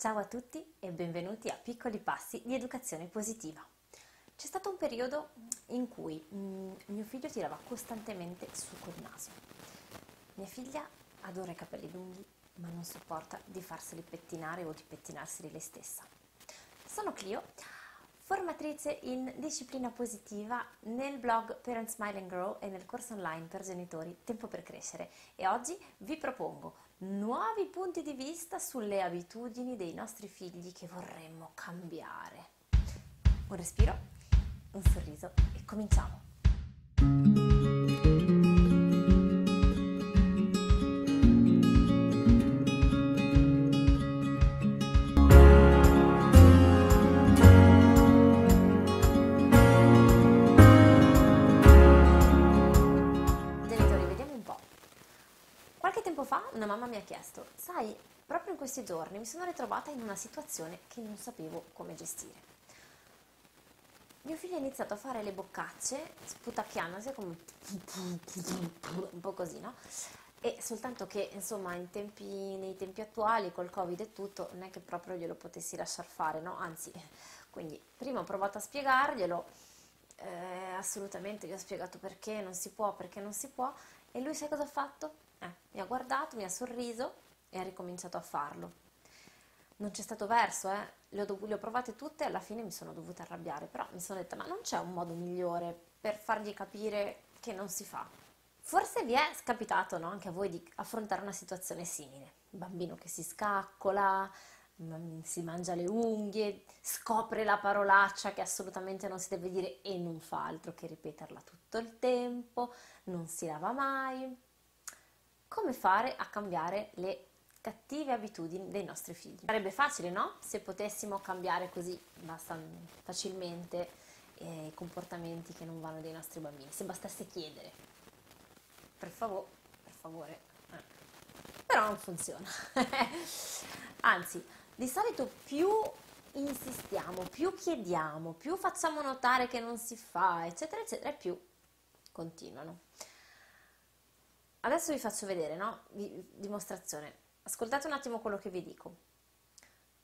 Ciao a tutti e benvenuti a Piccoli Passi di Educazione Positiva. C'è stato un periodo in cui mm, mio figlio tirava costantemente su col naso. Mia figlia adora i capelli lunghi ma non sopporta di farseli pettinare o di pettinarseli lei stessa. Sono Clio, formatrice in disciplina positiva nel blog Parent Smile and Grow e nel corso online per genitori Tempo per crescere e oggi vi propongo nuovi punti di vista sulle abitudini dei nostri figli che vorremmo cambiare. Un respiro, un sorriso e cominciamo. Mamma mi ha chiesto, sai, proprio in questi giorni mi sono ritrovata in una situazione che non sapevo come gestire. Mio figlio ha iniziato a fare le boccacce, sputacchiandosi come un po' così, no? E soltanto che, insomma, tempi, nei tempi attuali, col Covid e tutto, non è che proprio glielo potessi lasciar fare, no? Anzi, quindi prima ho provato a spiegarglielo, eh, assolutamente gli ho spiegato perché non si può, perché non si può, e lui sai cosa ha fatto? Eh, mi ha guardato, mi ha sorriso e ha ricominciato a farlo. Non c'è stato verso, eh. le, ho le ho provate tutte e alla fine mi sono dovuta arrabbiare, però mi sono detta ma non c'è un modo migliore per fargli capire che non si fa. Forse vi è scapitato no, anche a voi di affrontare una situazione simile. Il bambino che si scaccola, si mangia le unghie, scopre la parolaccia che assolutamente non si deve dire e non fa altro che ripeterla tutto il tempo, non si lava mai, come fare a cambiare le cattive abitudini dei nostri figli. Sarebbe facile, no? Se potessimo cambiare così facilmente eh, i comportamenti che non vanno dei nostri bambini, se bastasse chiedere. Per, favore, per favore. Eh. Però non funziona. Anzi, di solito più insistiamo, più chiediamo, più facciamo notare che non si fa, eccetera, eccetera, più continuano. Adesso vi faccio vedere, no? Dimostrazione. Ascoltate un attimo quello che vi dico.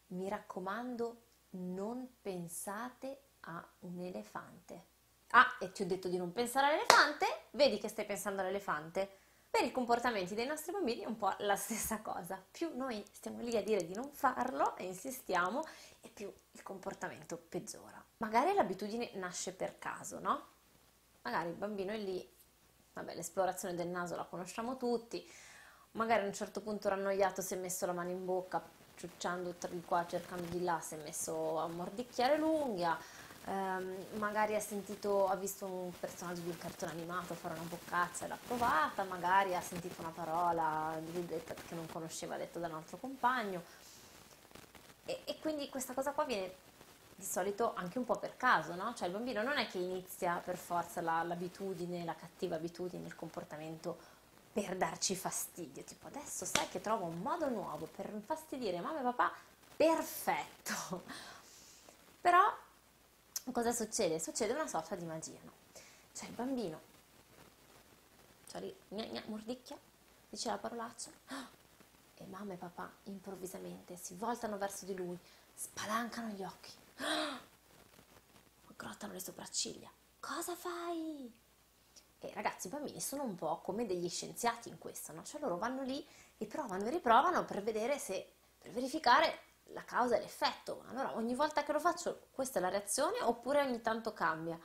Mi raccomando, non pensate a un elefante. Ah, e ti ho detto di non pensare all'elefante? Vedi che stai pensando all'elefante? Per i comportamenti dei nostri bambini è un po' la stessa cosa. Più noi stiamo lì a dire di non farlo e insistiamo, e più il comportamento peggiora. Magari l'abitudine nasce per caso, no? Magari il bambino è lì Vabbè, l'esplorazione del naso la conosciamo tutti, magari a un certo punto era annoiato, si è messo la mano in bocca, ciucciando di qua, cercando di là, si è messo a mordicchiare l'unghia, ehm, magari ha sentito, ha visto un personaggio di un cartone animato fare una boccaccia e l'ha provata, magari ha sentito una parola che non conosceva detta da un altro compagno. E, e quindi questa cosa qua viene di solito anche un po' per caso, no? Cioè il bambino non è che inizia per forza la, l'abitudine, la cattiva abitudine, il comportamento per darci fastidio, tipo adesso sai che trovo un modo nuovo per infastidire mamma e papà, perfetto. Però cosa succede? Succede una sorta di magia, no? Cioè il bambino, cioè lì, gna, gna, mordicchia, dice la parolaccia, e mamma e papà improvvisamente si voltano verso di lui, spalancano gli occhi Grottano le sopracciglia. Cosa fai? E ragazzi, i bambini sono un po' come degli scienziati in questo, no? Cioè loro vanno lì e provano e riprovano per vedere se, per verificare la causa e l'effetto. Allora ogni volta che lo faccio questa è la reazione oppure ogni tanto cambia.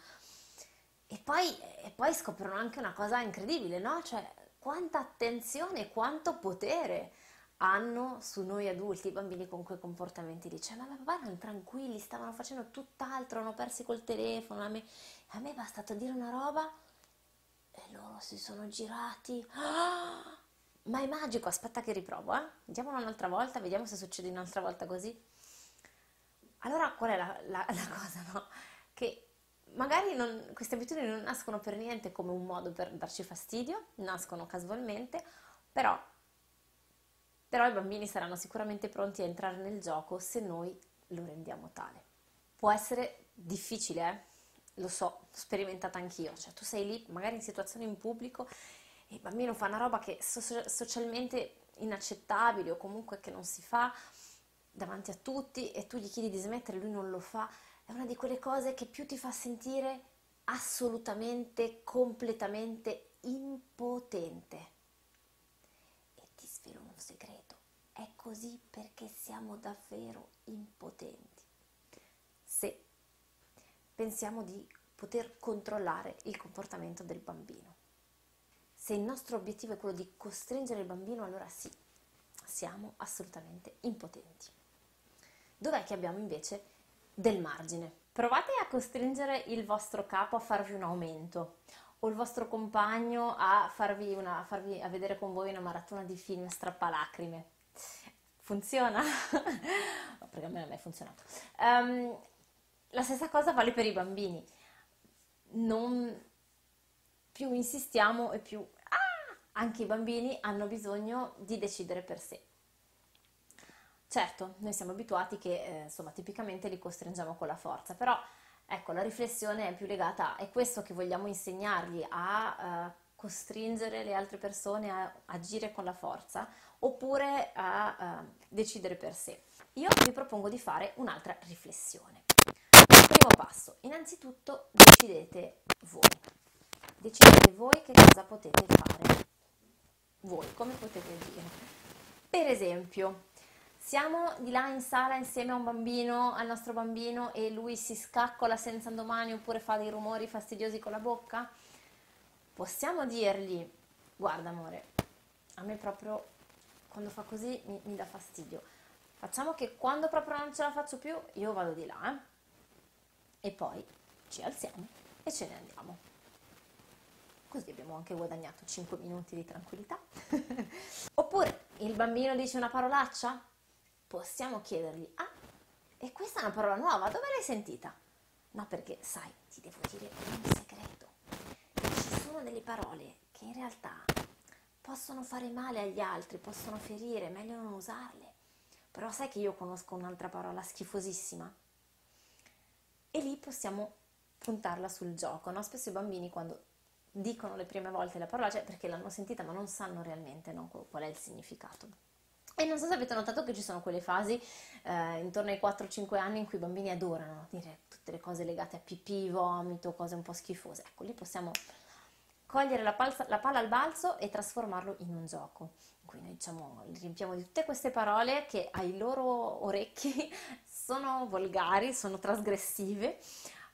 E poi, e poi scoprono anche una cosa incredibile, no? Cioè quanta attenzione, quanto potere hanno su noi adulti, i bambini con quei comportamenti lì. Cioè, ma papà erano tranquilli, stavano facendo tutt'altro, hanno persi col telefono. A me, a me è bastato dire una roba e loro si sono girati. Ah! Ma è magico, aspetta che riprovo, eh? Andiamo un'altra volta, vediamo se succede un'altra volta così. Allora, qual è la, la, la cosa, no? Che magari non, queste abitudini non nascono per niente come un modo per darci fastidio, nascono casualmente, però però i bambini saranno sicuramente pronti a entrare nel gioco se noi lo rendiamo tale. Può essere difficile, eh? lo so, sperimentata anch'io, cioè tu sei lì magari in situazioni in pubblico e il bambino fa una roba che è so- socialmente inaccettabile o comunque che non si fa davanti a tutti e tu gli chiedi di smettere e lui non lo fa, è una di quelle cose che più ti fa sentire assolutamente, completamente impotente. Svelo un segreto, è così perché siamo davvero impotenti. Se pensiamo di poter controllare il comportamento del bambino. Se il nostro obiettivo è quello di costringere il bambino, allora sì, siamo assolutamente impotenti. Dov'è che abbiamo invece del margine? Provate a costringere il vostro capo a farvi un aumento o il vostro compagno a farvi, una, a farvi a vedere con voi una maratona di film strappalacrime. Funziona? Perché a me non è funzionato. Um, la stessa cosa vale per i bambini. Non più insistiamo e più ah, anche i bambini hanno bisogno di decidere per sé. Certo, noi siamo abituati che eh, insomma tipicamente li costringiamo con la forza, però ecco la riflessione è più legata è questo che vogliamo insegnargli a uh, costringere le altre persone a agire con la forza oppure a uh, decidere per sé. Io vi propongo di fare un'altra riflessione. Primo passo, innanzitutto decidete voi. Decidete voi che cosa potete fare. Voi, come potete agire. Per esempio, siamo di là in sala insieme a un bambino, al nostro bambino, e lui si scaccola senza domani oppure fa dei rumori fastidiosi con la bocca? Possiamo dirgli, guarda amore, a me proprio quando fa così mi, mi dà fastidio. Facciamo che quando proprio non ce la faccio più, io vado di là, eh? E poi ci alziamo e ce ne andiamo. Così abbiamo anche guadagnato 5 minuti di tranquillità. Oppure il bambino dice una parolaccia? Possiamo chiedergli, ah, e questa è una parola nuova, dove l'hai sentita? No, perché sai, ti devo dire un segreto. Ci sono delle parole che in realtà possono fare male agli altri, possono ferire, è meglio non usarle. Però sai che io conosco un'altra parola schifosissima? E lì possiamo puntarla sul gioco, no? Spesso i bambini quando dicono le prime volte la parola, cioè perché l'hanno sentita ma non sanno realmente no, qual è il significato. E non so se avete notato che ci sono quelle fasi eh, intorno ai 4-5 anni in cui i bambini adorano dire tutte le cose legate a pipì, vomito, cose un po' schifose. Ecco, lì possiamo cogliere la, palza, la palla al balzo e trasformarlo in un gioco. Cui noi diciamo, riempiamo di tutte queste parole che ai loro orecchi sono volgari, sono trasgressive,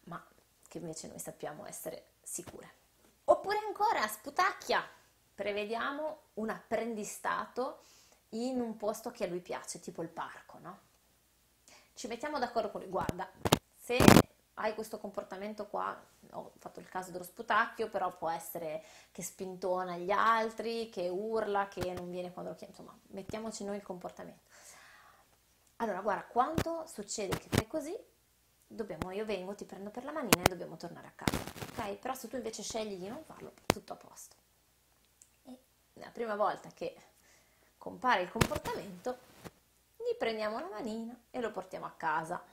ma che invece noi sappiamo essere sicure. Oppure ancora, sputacchia, prevediamo un apprendistato in un posto che a lui piace, tipo il parco, no? Ci mettiamo d'accordo con lui, guarda, se hai questo comportamento qua, ho fatto il caso dello sputacchio, però può essere che spintona gli altri, che urla, che non viene quando lo chiami, insomma, mettiamoci noi il comportamento. Allora, guarda, quando succede che fai così, dobbiamo, io vengo, ti prendo per la manina e dobbiamo tornare a casa, ok? Però se tu invece scegli di non farlo, tutto a posto. E la prima volta che compare il comportamento, gli prendiamo la manina e lo portiamo a casa.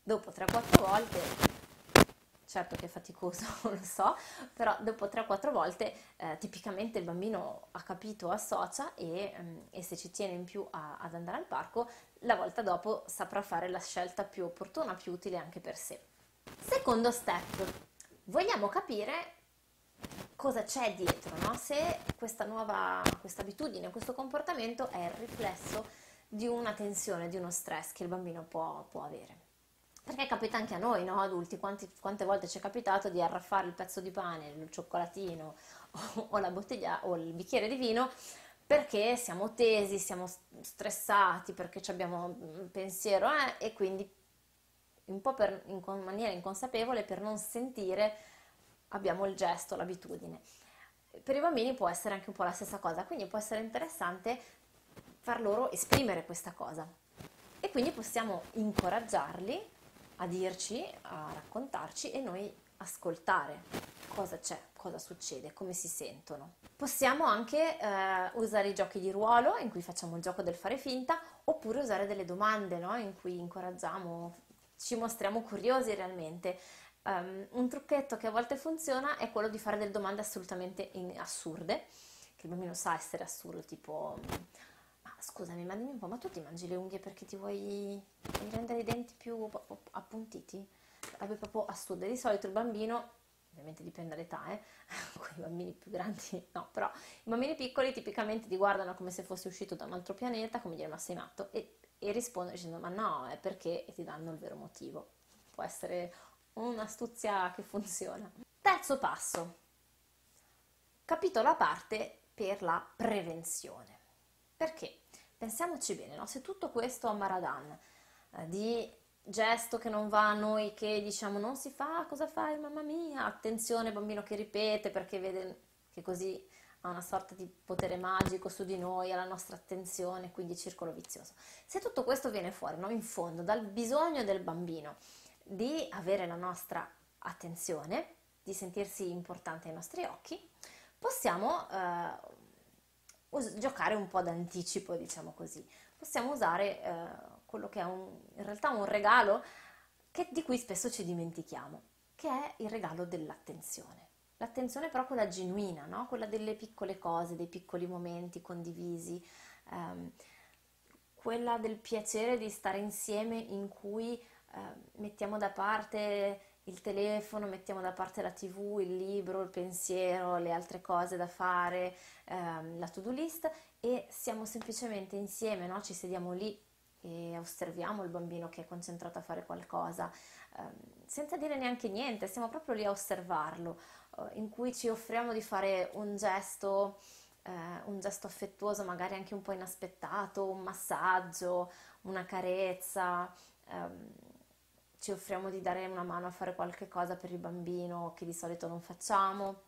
Dopo 3-4 volte, certo che è faticoso, lo so, però dopo 3-4 volte eh, tipicamente il bambino ha capito, associa e, um, e se ci tiene in più a, ad andare al parco, la volta dopo saprà fare la scelta più opportuna, più utile anche per sé. Secondo step, vogliamo capire cosa c'è dietro, no? se questa nuova questa abitudine, questo comportamento è il riflesso di una tensione, di uno stress che il bambino può, può avere. Perché capita anche a noi, no? adulti, quanti, quante volte ci è capitato di arraffare il pezzo di pane, il cioccolatino o, o la bottiglia o il bicchiere di vino perché siamo tesi, siamo stressati, perché abbiamo un pensiero eh, e quindi un po' per, in maniera inconsapevole per non sentire abbiamo il gesto, l'abitudine. Per i bambini può essere anche un po' la stessa cosa, quindi può essere interessante far loro esprimere questa cosa. E quindi possiamo incoraggiarli a dirci, a raccontarci e noi ascoltare cosa c'è, cosa succede, come si sentono. Possiamo anche eh, usare i giochi di ruolo in cui facciamo il gioco del fare finta oppure usare delle domande no? in cui incoraggiamo, ci mostriamo curiosi realmente. Um, un trucchetto che a volte funziona è quello di fare delle domande assolutamente assurde, che il bambino sa essere assurdo, tipo ma scusami, ma dimmi un po', ma tu ti mangi le unghie perché ti vuoi, rendere i denti più appuntiti? Sarebbe proprio assurdo. Di solito il bambino, ovviamente dipende dall'età, eh? con i bambini più grandi no, però i bambini piccoli tipicamente ti guardano come se fossi uscito da un altro pianeta, come dire ma sei matto, e, e rispondono dicendo ma no, è perché, e ti danno il vero motivo. Può essere un'astuzia che funziona. Terzo passo, capitolo a parte per la prevenzione. Perché? Pensiamoci bene, no? se tutto questo a Maradan eh, di gesto che non va a noi, che diciamo non si fa, cosa fai mamma mia, attenzione bambino che ripete perché vede che così ha una sorta di potere magico su di noi, alla nostra attenzione, quindi circolo vizioso. Se tutto questo viene fuori, no? in fondo, dal bisogno del bambino di avere la nostra attenzione, di sentirsi importante ai nostri occhi, possiamo eh, us- giocare un po' d'anticipo, diciamo così. Possiamo usare eh, quello che è un, in realtà un regalo che, di cui spesso ci dimentichiamo, che è il regalo dell'attenzione. L'attenzione però quella genuina, no? quella delle piccole cose, dei piccoli momenti condivisi, ehm, quella del piacere di stare insieme in cui mettiamo da parte il telefono, mettiamo da parte la tv, il libro, il pensiero, le altre cose da fare, ehm, la to-do list e siamo semplicemente insieme, no? ci sediamo lì e osserviamo il bambino che è concentrato a fare qualcosa, ehm, senza dire neanche niente, siamo proprio lì a osservarlo, eh, in cui ci offriamo di fare un gesto, eh, un gesto affettuoso, magari anche un po' inaspettato, un massaggio, una carezza, ehm, ci offriamo di dare una mano a fare qualche cosa per il bambino che di solito non facciamo.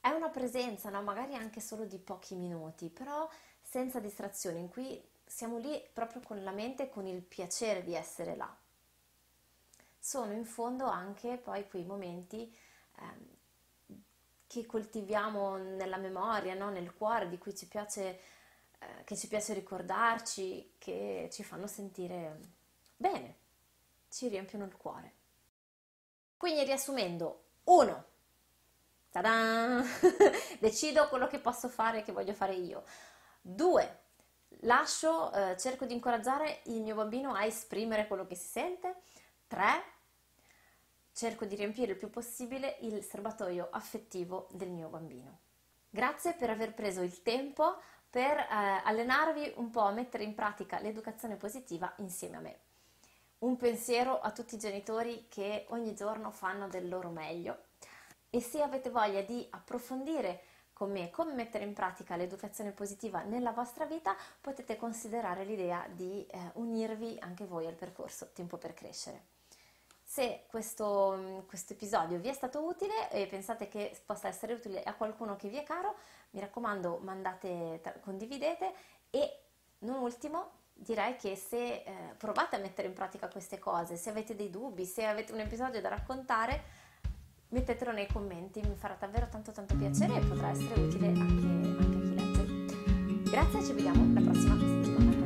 È una presenza, no? magari anche solo di pochi minuti, però senza distrazioni, in cui siamo lì proprio con la mente e con il piacere di essere là. Sono in fondo anche poi quei momenti eh, che coltiviamo nella memoria, no? nel cuore, di cui ci piace, eh, che ci piace ricordarci, che ci fanno sentire bene, ci riempiono il cuore. Quindi riassumendo, uno, decido quello che posso fare, che voglio fare io. Due, lascio, eh, cerco di incoraggiare il mio bambino a esprimere quello che si sente. 3. Cerco di riempire il più possibile il serbatoio affettivo del mio bambino. Grazie per aver preso il tempo per eh, allenarvi un po' a mettere in pratica l'educazione positiva insieme a me. Un pensiero a tutti i genitori che ogni giorno fanno del loro meglio e se avete voglia di approfondire con me come mettere in pratica l'educazione positiva nella vostra vita, potete considerare l'idea di eh, unirvi anche voi al percorso Tempo per Crescere. Se questo, questo, episodio vi è stato utile e pensate che possa essere utile a qualcuno che vi è caro, mi raccomando, mandate, condividete e non ultimo direi che se eh, provate a mettere in pratica queste cose, se avete dei dubbi, se avete un episodio da raccontare, mettetelo nei commenti, mi farà davvero tanto tanto piacere e potrà essere utile anche, anche a chi legge. Grazie, ci vediamo la prossima settimana